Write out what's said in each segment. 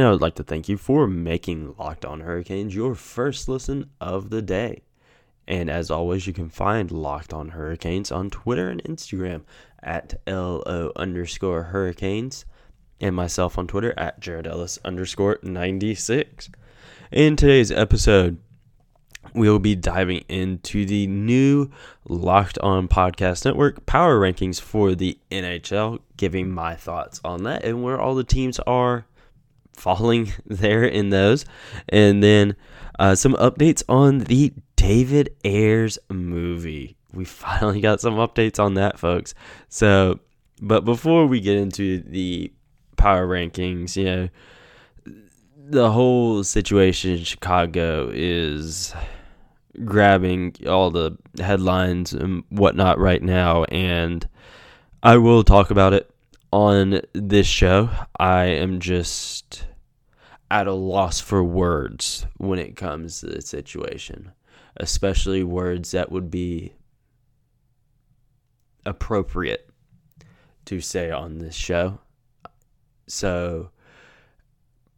And I would like to thank you for making Locked On Hurricanes your first listen of the day. And as always, you can find Locked On Hurricanes on Twitter and Instagram at LO underscore Hurricanes, and myself on Twitter at Jared Ellis underscore 96. In today's episode, we'll be diving into the new Locked On Podcast Network power rankings for the NHL, giving my thoughts on that and where all the teams are falling there in those. And then uh, some updates on the David Ayres movie. We finally got some updates on that, folks. So, but before we get into the power rankings, you know, the whole situation in Chicago is grabbing all the headlines and whatnot right now, and I will talk about it on this show. I am just at a loss for words when it comes to the situation, especially words that would be appropriate to say on this show. So,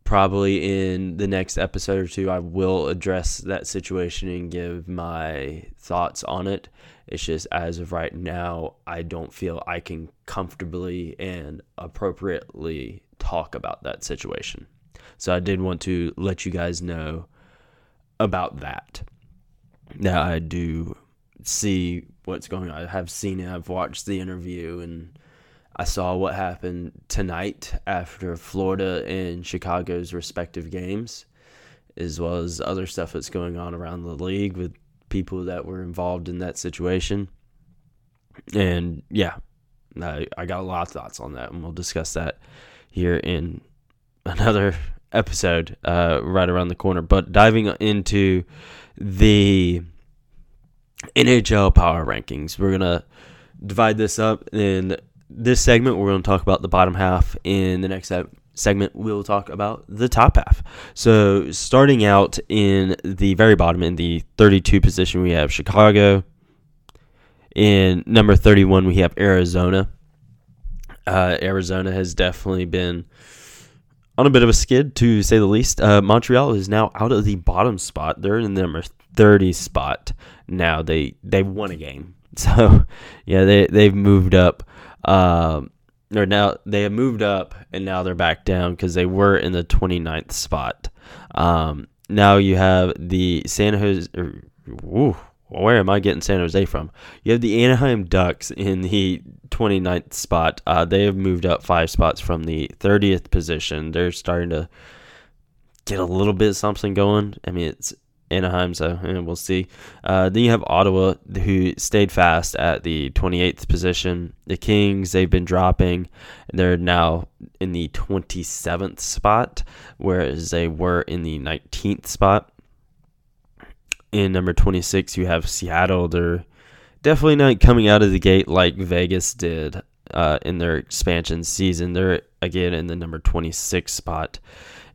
probably in the next episode or two, I will address that situation and give my thoughts on it. It's just as of right now, I don't feel I can comfortably and appropriately talk about that situation. So I did want to let you guys know about that. Now I do see what's going on. I have seen it. I've watched the interview and I saw what happened tonight after Florida and Chicago's respective games, as well as other stuff that's going on around the league with people that were involved in that situation. And yeah, I, I got a lot of thoughts on that, and we'll discuss that here in another episode uh, right around the corner. But diving into the NHL power rankings, we're going to divide this up in this segment, we're going to talk about the bottom half. In the next segment, we'll talk about the top half. So, starting out in the very bottom, in the 32 position, we have Chicago. In number 31, we have Arizona. Uh, Arizona has definitely been on a bit of a skid, to say the least. Uh, Montreal is now out of the bottom spot. They're in the number 30 spot now. They they won a game. So, yeah, they, they've moved up. Um, or now they have moved up and now they're back down because they were in the 29th spot. Um, now you have the San Jose. Woo, where am I getting San Jose from? You have the Anaheim Ducks in the 29th spot. Uh, they have moved up five spots from the 30th position. They're starting to get a little bit something going. I mean, it's Anaheim, so and we'll see. Uh, then you have Ottawa, who stayed fast at the 28th position. The Kings, they've been dropping. They're now in the 27th spot, whereas they were in the 19th spot. In number 26, you have Seattle. They're definitely not coming out of the gate like Vegas did uh, in their expansion season. They're again in the number 26 spot.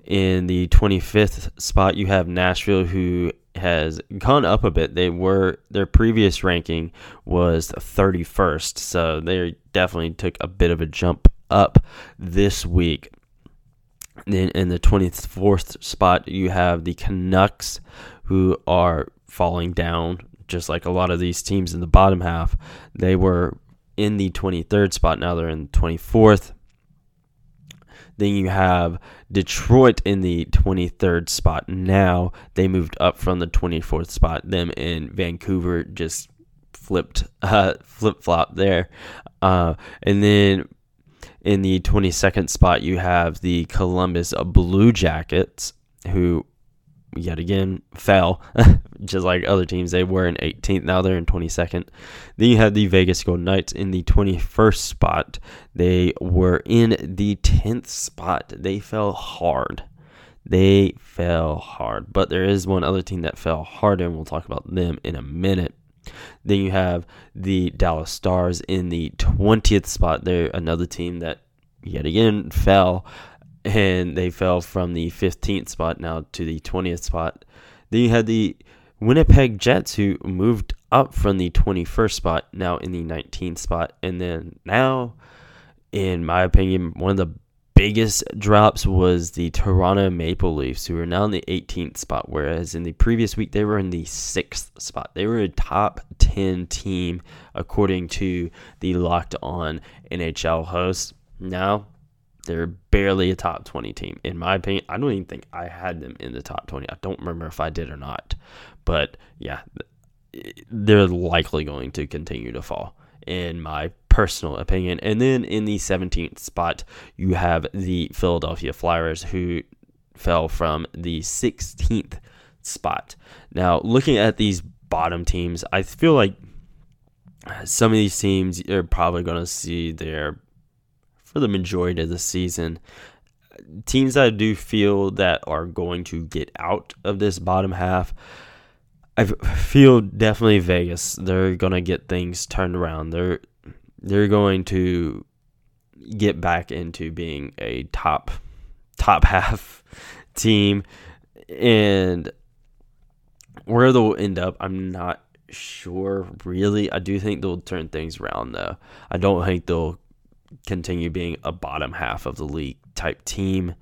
In the 25th spot, you have Nashville, who has gone up a bit. They were their previous ranking was 31st, so they definitely took a bit of a jump up this week. Then in the 24th spot, you have the Canucks, who are falling down, just like a lot of these teams in the bottom half. They were in the 23rd spot, now they're in 24th. Then you have Detroit in the 23rd spot. Now they moved up from the 24th spot. Them in Vancouver just flipped, uh, flip flop there. Uh, and then in the 22nd spot, you have the Columbus Blue Jackets, who yet again fell, just like other teams. They were in 18th, now they're in 22nd. Then you have the Vegas Golden Knights in the 21st spot. They were in the 10th spot. They fell hard. They fell hard. But there is one other team that fell hard, and we'll talk about them in a minute. Then you have the Dallas Stars in the 20th spot. They're another team that yet again fell, and they fell from the 15th spot now to the 20th spot. Then you had the Winnipeg Jets who moved up from the 21st spot now in the 19th spot. And then now, in my opinion, one of the biggest drops was the Toronto Maple Leafs, who are now in the 18th spot, whereas in the previous week they were in the sixth spot. They were a top 10 team according to the Locked On NHL host. Now they're barely a top 20 team. In my opinion, I don't even think I had them in the top 20. I don't remember if I did or not. But yeah, they're likely going to continue to fall, in my personal opinion. And then in the 17th spot, you have the Philadelphia Flyers, who fell from the 16th spot. Now, looking at these bottom teams, I feel like some of these teams are probably going to see their, for the majority of the season, teams I do feel that are going to get out of this bottom half. I feel definitely Vegas. They're gonna get things turned around. They're they're going to get back into being a top top half team and where they'll end up i'm not sure really i do think they'll turn things around though i don't think they'll continue being a bottom half of the league type team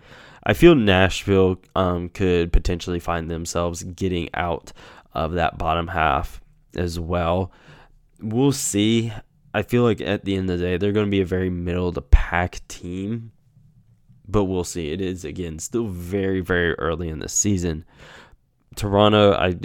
i feel nashville um, could potentially find themselves getting out of that bottom half as well we'll see I feel like at the end of the day, they're going to be a very middle of the pack team. But we'll see. It is, again, still very, very early in the season. Toronto, I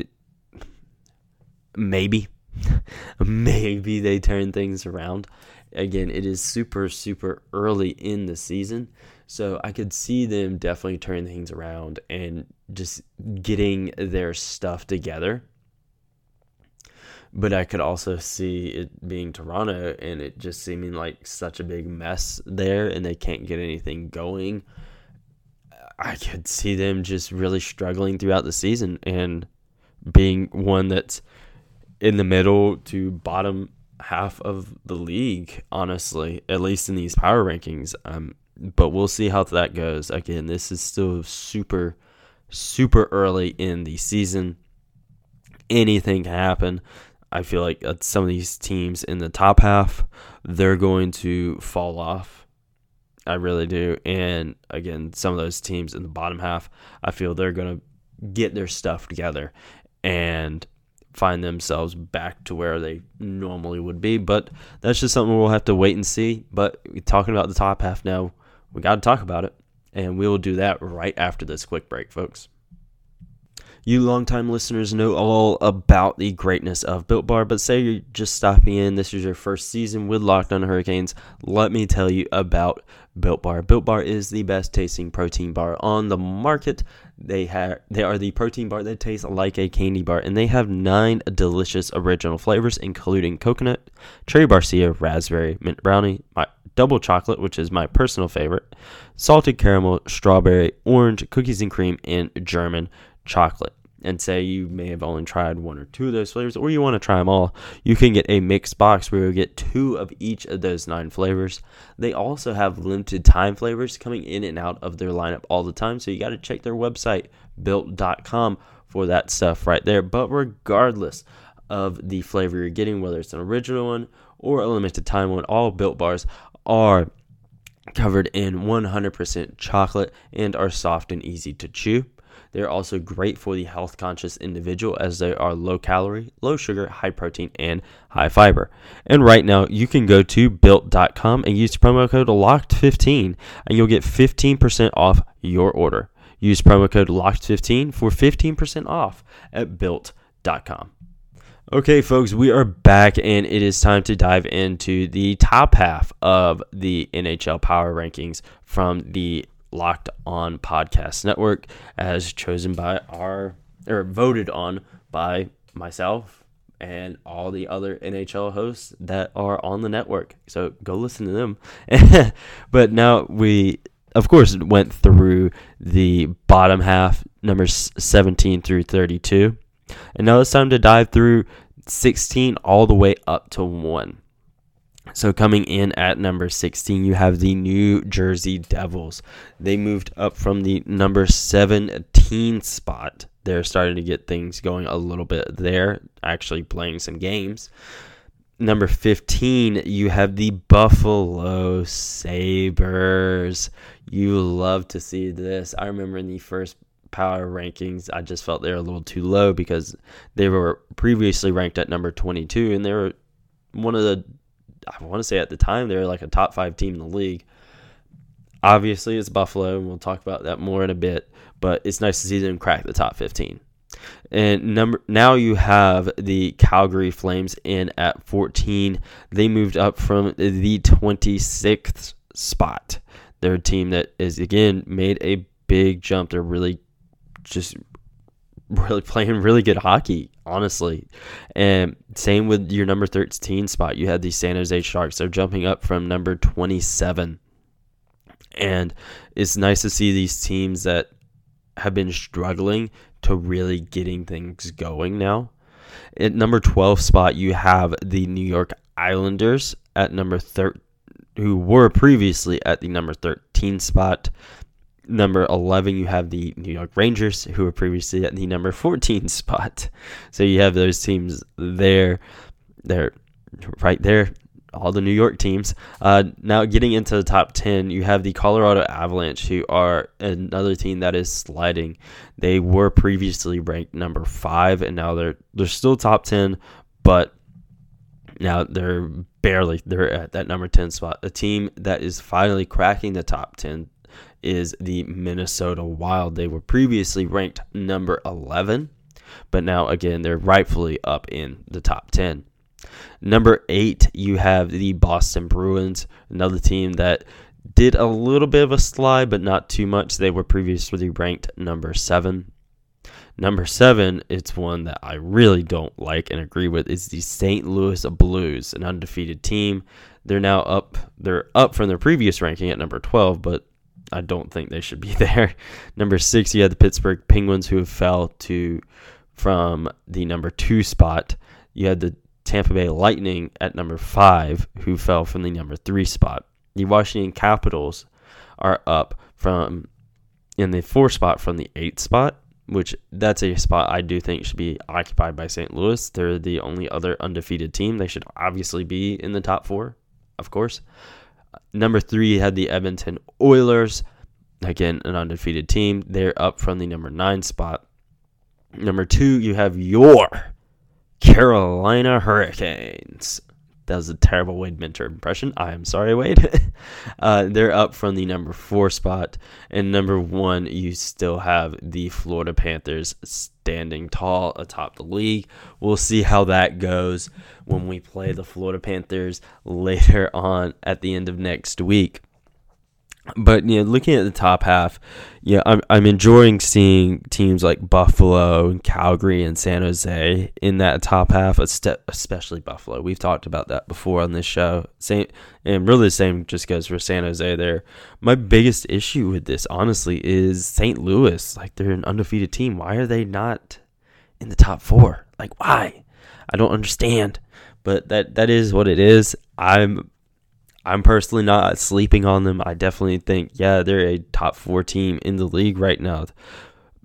maybe, maybe they turn things around. Again, it is super, super early in the season. So I could see them definitely turning things around and just getting their stuff together but I could also see it being Toronto and it just seeming like such a big mess there and they can't get anything going. I could see them just really struggling throughout the season and being one that's in the middle to bottom half of the league, honestly, at least in these power rankings. Um, but we'll see how that goes. Again, this is still super, super early in the season. Anything can happen. I feel like some of these teams in the top half, they're going to fall off. I really do. And again, some of those teams in the bottom half, I feel they're going to get their stuff together and find themselves back to where they normally would be. But that's just something we'll have to wait and see. But talking about the top half now, we got to talk about it. And we will do that right after this quick break, folks. You longtime listeners know all about the greatness of Built Bar, but say you're just stopping in, this is your first season with Locked On Hurricanes, let me tell you about Built Bar. Built Bar is the best tasting protein bar on the market. They have they are the protein bar that tastes like a candy bar, and they have nine delicious original flavors, including coconut, cherry barcia, raspberry, mint brownie, my double chocolate, which is my personal favorite, salted caramel, strawberry, orange, cookies and cream, and German chocolate and say you may have only tried one or two of those flavors or you want to try them all, you can get a mixed box where you get two of each of those nine flavors. They also have limited time flavors coming in and out of their lineup all the time, so you got to check their website built.com for that stuff right there. But regardless of the flavor you're getting, whether it's an original one or a limited time one, all built bars are covered in 100% chocolate and are soft and easy to chew. They're also great for the health conscious individual as they are low calorie, low sugar, high protein, and high fiber. And right now, you can go to built.com and use promo code LOCKED15 and you'll get 15% off your order. Use promo code LOCKED15 for 15% off at built.com. Okay, folks, we are back, and it is time to dive into the top half of the NHL Power Rankings from the Locked On Podcast Network as chosen by our or voted on by myself and all the other NHL hosts that are on the network. So go listen to them. but now we of course, went through the bottom half, numbers 17 through 32. And now it's time to dive through 16 all the way up to 1. So coming in at number 16, you have the New Jersey Devils. They moved up from the number 17 spot. They're starting to get things going a little bit there, actually playing some games. Number 15, you have the Buffalo Sabres. You love to see this. I remember in the first power rankings, I just felt they were a little too low because they were previously ranked at number 22 and they were one of the I want to say at the time they were like a top 5 team in the league. Obviously, it's Buffalo and we'll talk about that more in a bit, but it's nice to see them crack the top 15. And number now you have the Calgary Flames in at 14. They moved up from the 26th spot. They're a team that is again made a big jump. They're really just really playing really good hockey, honestly. And same with your number 13 spot. You had the San Jose Sharks. They're jumping up from number 27. And it's nice to see these teams that have been struggling to really getting things going now. At number 12 spot, you have the New York Islanders at number 13, who were previously at the number 13 spot. Number 11, you have the New York Rangers, who were previously at the number 14 spot. So you have those teams there. They're right there all the New York teams. Uh, now, getting into the top 10, you have the Colorado Avalanche, who are another team that is sliding. They were previously ranked number five, and now they're they're still top 10, but now they're barely they're at that number 10 spot. A team that is finally cracking the top 10 is the Minnesota Wild. They were previously ranked number 11, but now again they're rightfully up in the top 10. Number eight, you have the Boston Bruins, another team that did a little bit of a slide, but not too much. They were previously ranked number seven. Number seven, it's one that I really don't like and agree with, is the St. Louis Blues, an undefeated team. They're now up. They're up from their previous ranking at number 12, but I don't think they should be there. Number six, you had the Pittsburgh Penguins, who fell to from the number two spot. You had the Tampa Bay Lightning at number five, who fell from the number three spot. The Washington Capitals are up from in the four spot from the eighth spot, which that's a spot I do think should be occupied by St. Louis. They're the only other undefeated team. They should obviously be in the top four, of course. Number three had the Edmonton Oilers, again an undefeated team. They're up from the number nine spot. Number two, you have your Carolina Hurricanes. That was a terrible Wade Minter impression. I am sorry, Wade. uh, they're up from the number four spot. And number one, you still have the Florida Panthers standing tall atop the league. We'll see how that goes when we play the Florida Panthers later on at the end of next week but you know, looking at the top half, yeah, I'm I'm enjoying seeing teams like Buffalo and Calgary and San Jose in that top half, especially Buffalo. We've talked about that before on this show. Same and really the same just goes for San Jose there. My biggest issue with this, honestly, is St. Louis. Like they're an undefeated team. Why are they not in the top four? Like why? I don't understand. But that that is what it is. I'm I'm personally not sleeping on them. I definitely think, yeah, they're a top four team in the league right now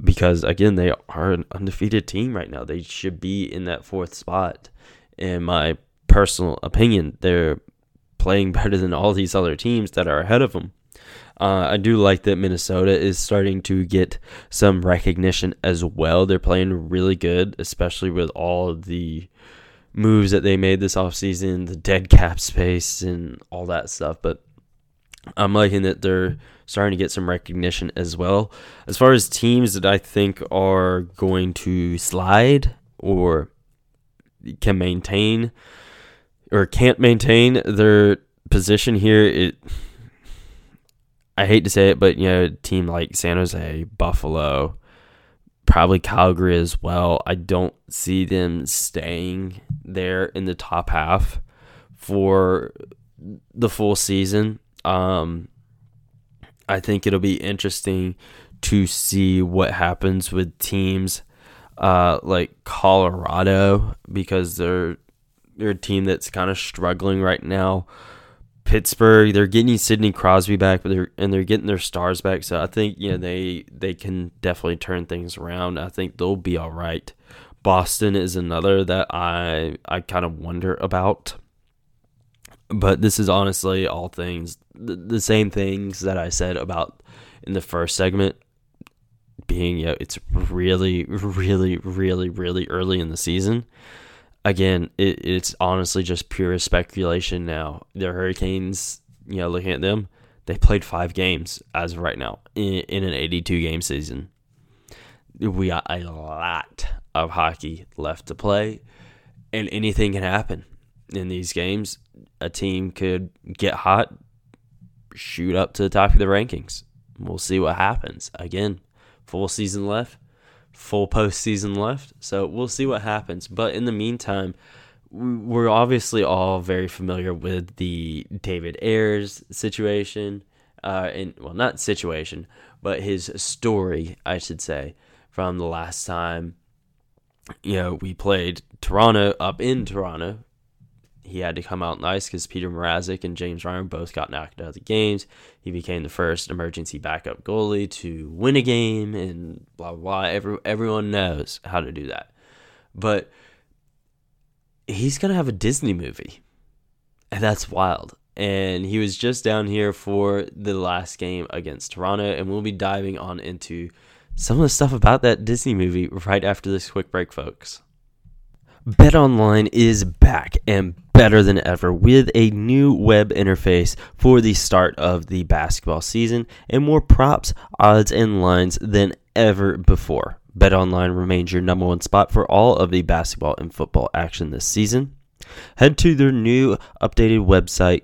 because, again, they are an undefeated team right now. They should be in that fourth spot. In my personal opinion, they're playing better than all these other teams that are ahead of them. Uh, I do like that Minnesota is starting to get some recognition as well. They're playing really good, especially with all the moves that they made this offseason, the dead cap space and all that stuff. But I'm liking that they're starting to get some recognition as well. As far as teams that I think are going to slide or can maintain or can't maintain their position here, it I hate to say it, but you know, a team like San Jose, Buffalo, probably Calgary as well. I don't see them staying there in the top half for the full season. Um, I think it'll be interesting to see what happens with teams uh, like Colorado because they're they're a team that's kind of struggling right now. Pittsburgh, they're getting Sidney Crosby back, but they're and they're getting their stars back. So I think you know they they can definitely turn things around. I think they'll be all right. Boston is another that I I kind of wonder about. But this is honestly all things the, the same things that I said about in the first segment being you know, it's really really really really early in the season again, it, it's honestly just pure speculation now. The Hurricanes, you know, looking at them, they played five games as of right now in, in an 82 game season. We got a lot of hockey left to play, and anything can happen in these games. A team could get hot, shoot up to the top of the rankings. We'll see what happens. Again, full season left full postseason left. So we'll see what happens. But in the meantime, we're obviously all very familiar with the David Ayres situation. Uh, and well, not situation, but his story, I should say, from the last time, you know, we played Toronto up in Toronto he had to come out nice because Petr Mrazek and James Reimer both got knocked out of the games. He became the first emergency backup goalie to win a game, and blah blah blah. Every, everyone knows how to do that, but he's gonna have a Disney movie, and that's wild. And he was just down here for the last game against Toronto, and we'll be diving on into some of the stuff about that Disney movie right after this quick break, folks. BetOnline is back and better than ever with a new web interface for the start of the basketball season and more props, odds, and lines than ever before. BetOnline remains your number one spot for all of the basketball and football action this season. Head to their new updated website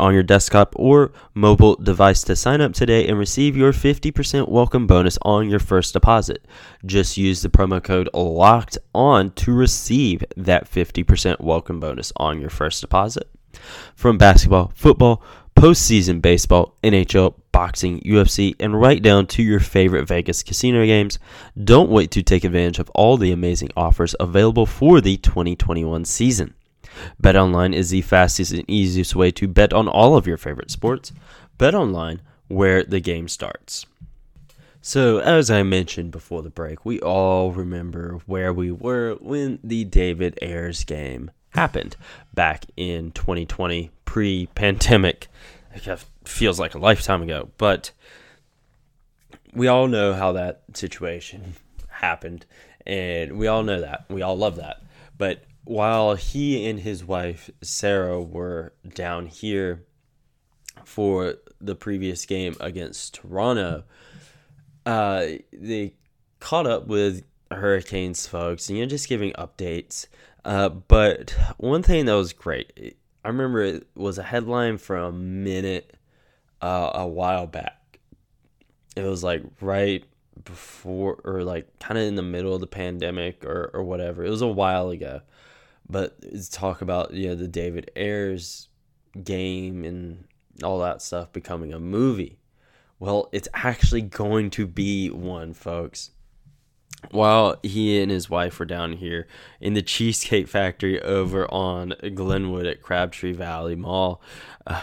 on your desktop or mobile device to sign up today and receive your 50% welcome bonus on your first deposit. Just use the promo code LOCKED ON to receive that 50% welcome bonus on your first deposit. From basketball, football, postseason baseball, NHL, boxing, UFC, and right down to your favorite Vegas casino games, don't wait to take advantage of all the amazing offers available for the 2021 season. BetOnline is the fastest and easiest way to bet on all of your favorite sports. BetOnline, where the game starts. So, as I mentioned before the break, we all remember where we were when the David Ayres game happened back in 2020, pre pandemic. It feels like a lifetime ago, but we all know how that situation happened, and we all know that. We all love that. But while he and his wife Sarah were down here for the previous game against Toronto, uh, they caught up with Hurricanes folks and you're just giving updates. Uh, but one thing that was great, I remember it was a headline from a Minute uh, a while back. It was like right before or like kind of in the middle of the pandemic or, or whatever. It was a while ago but talk about the David Ayres game and all that stuff becoming a movie. Well, it's actually going to be one, folks. While he and his wife were down here in the Cheesecake Factory over on Glenwood at Crabtree Valley Mall, uh,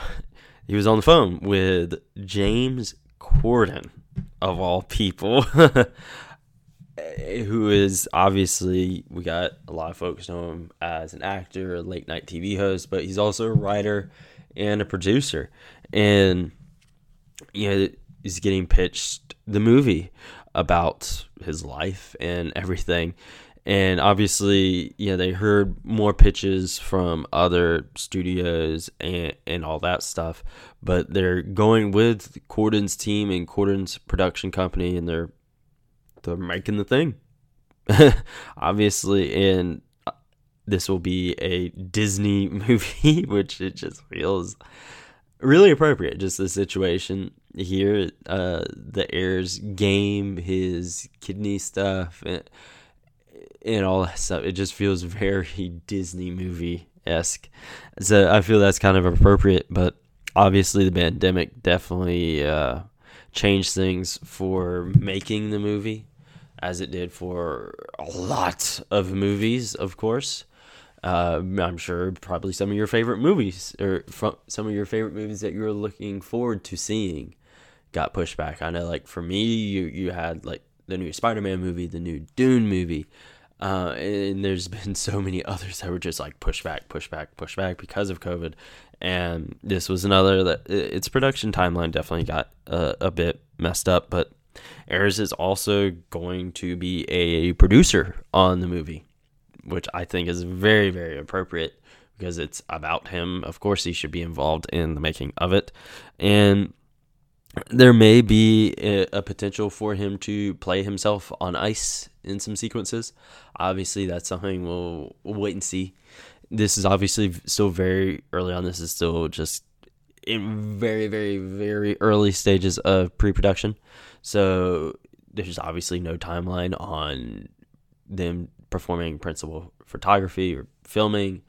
he was on the phone with James Corden, of all people. Eh, who is obviously we got a lot of folks know him as an actor, a late night TV host, but he's also a writer and a producer, and you know he's getting pitched the movie about his life and everything. And obviously, you know, they heard more pitches from other studios and, and all that stuff, but they're going with Corden's team and Corden's production company, and they're making the thing. Obviously, and uh, this will be a Disney movie, which it just feels really appropriate. Just the situation here, uh, the Ayres game, his kidney stuff, and, and all that stuff. It just feels very Disney movie esque. So I feel that's kind of appropriate, but obviously the pandemic definitely uh, change things for making the movie, as it did for a lot of movies, of course. Uh, I'm sure probably some of your favorite movies or some of your favorite movies that you were looking forward to seeing got pushed back. I know, like for me, you you had like the new Spider-Man movie, the new Dune movie, uh, and there's been so many others that were just like push back, push back, push back because of COVID. And this was another that its production timeline definitely got a, a bit messed up, but Ayres is also going to be a producer on the movie which I think is very, very appropriate because it's about him. Of course, he should be involved in the making of it. And there may be a, a, potential for him to play himself on ice in some sequences. Obviously, that's something we'll, we'll wait and see. This is obviously still very early on. This is still just in very, very, very early stages of pre production. So there's obviously no timeline on them performing principal photography or filming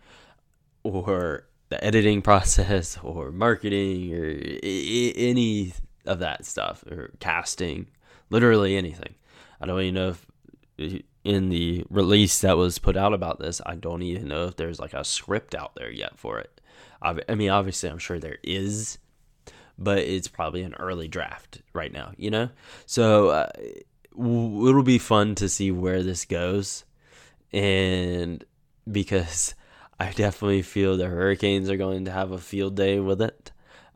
or the editing process or marketing or any of that stuff or casting, literally anything. I don't even know if in the release that was put out about this, I don't even know if there's like a script out there yet for it. I mean, obviously, I'm sure there is, but it's probably an early draft right now, you know? So uh, it'll be fun to see where this goes and because I definitely feel the Hurricanes are going to have a field day with it.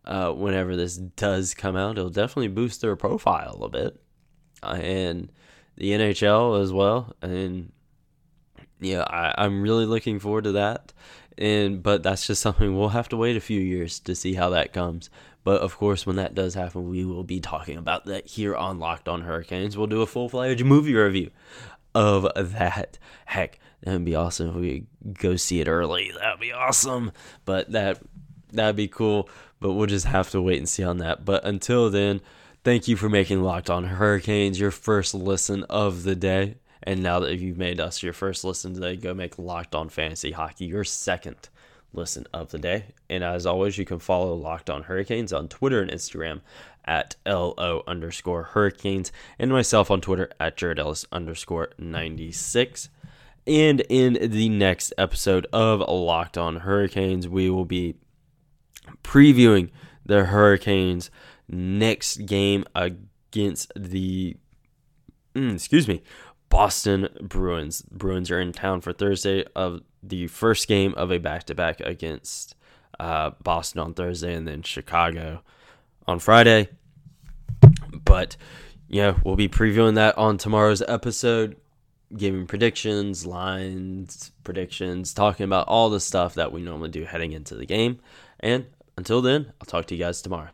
Uh, whenever this does come out, it'll definitely boost their profile a bit, uh, and the NHL as well. And yeah, I, I'm really looking forward to that. And but that's just something we'll have to wait a few years to see how that comes. But of course, when that does happen, we will be talking about that here on Locked On Hurricanes. We'll do a full fledged movie review of that. Heck, that'd be awesome if we go see it early. That'd be awesome. But that that'd be cool. But we'll just have to wait and see on that. But until then, thank you for making Locked On Hurricanes your first listen of the day. And now that you've made us your first listen today, go make Locked On Fantasy Hockey your second listen of the day. And as always, you can follow Locked On Hurricanes on Twitter and Instagram at LO underscore Hurricanes and myself on Twitter at Jared Ellis underscore 96. And in the next episode of Locked On Hurricanes, we will be previewing the Hurricanes' next game against the, mm, excuse me, Boston Bruins. Bruins are in town for Thursday of the first game of a back to back against uh, Boston on Thursday and then Chicago on Friday. But yeah, we'll be previewing that on tomorrow's episode, giving predictions, lines, predictions, talking about all the stuff that we normally do heading into the game. And until then, I'll talk to you guys tomorrow.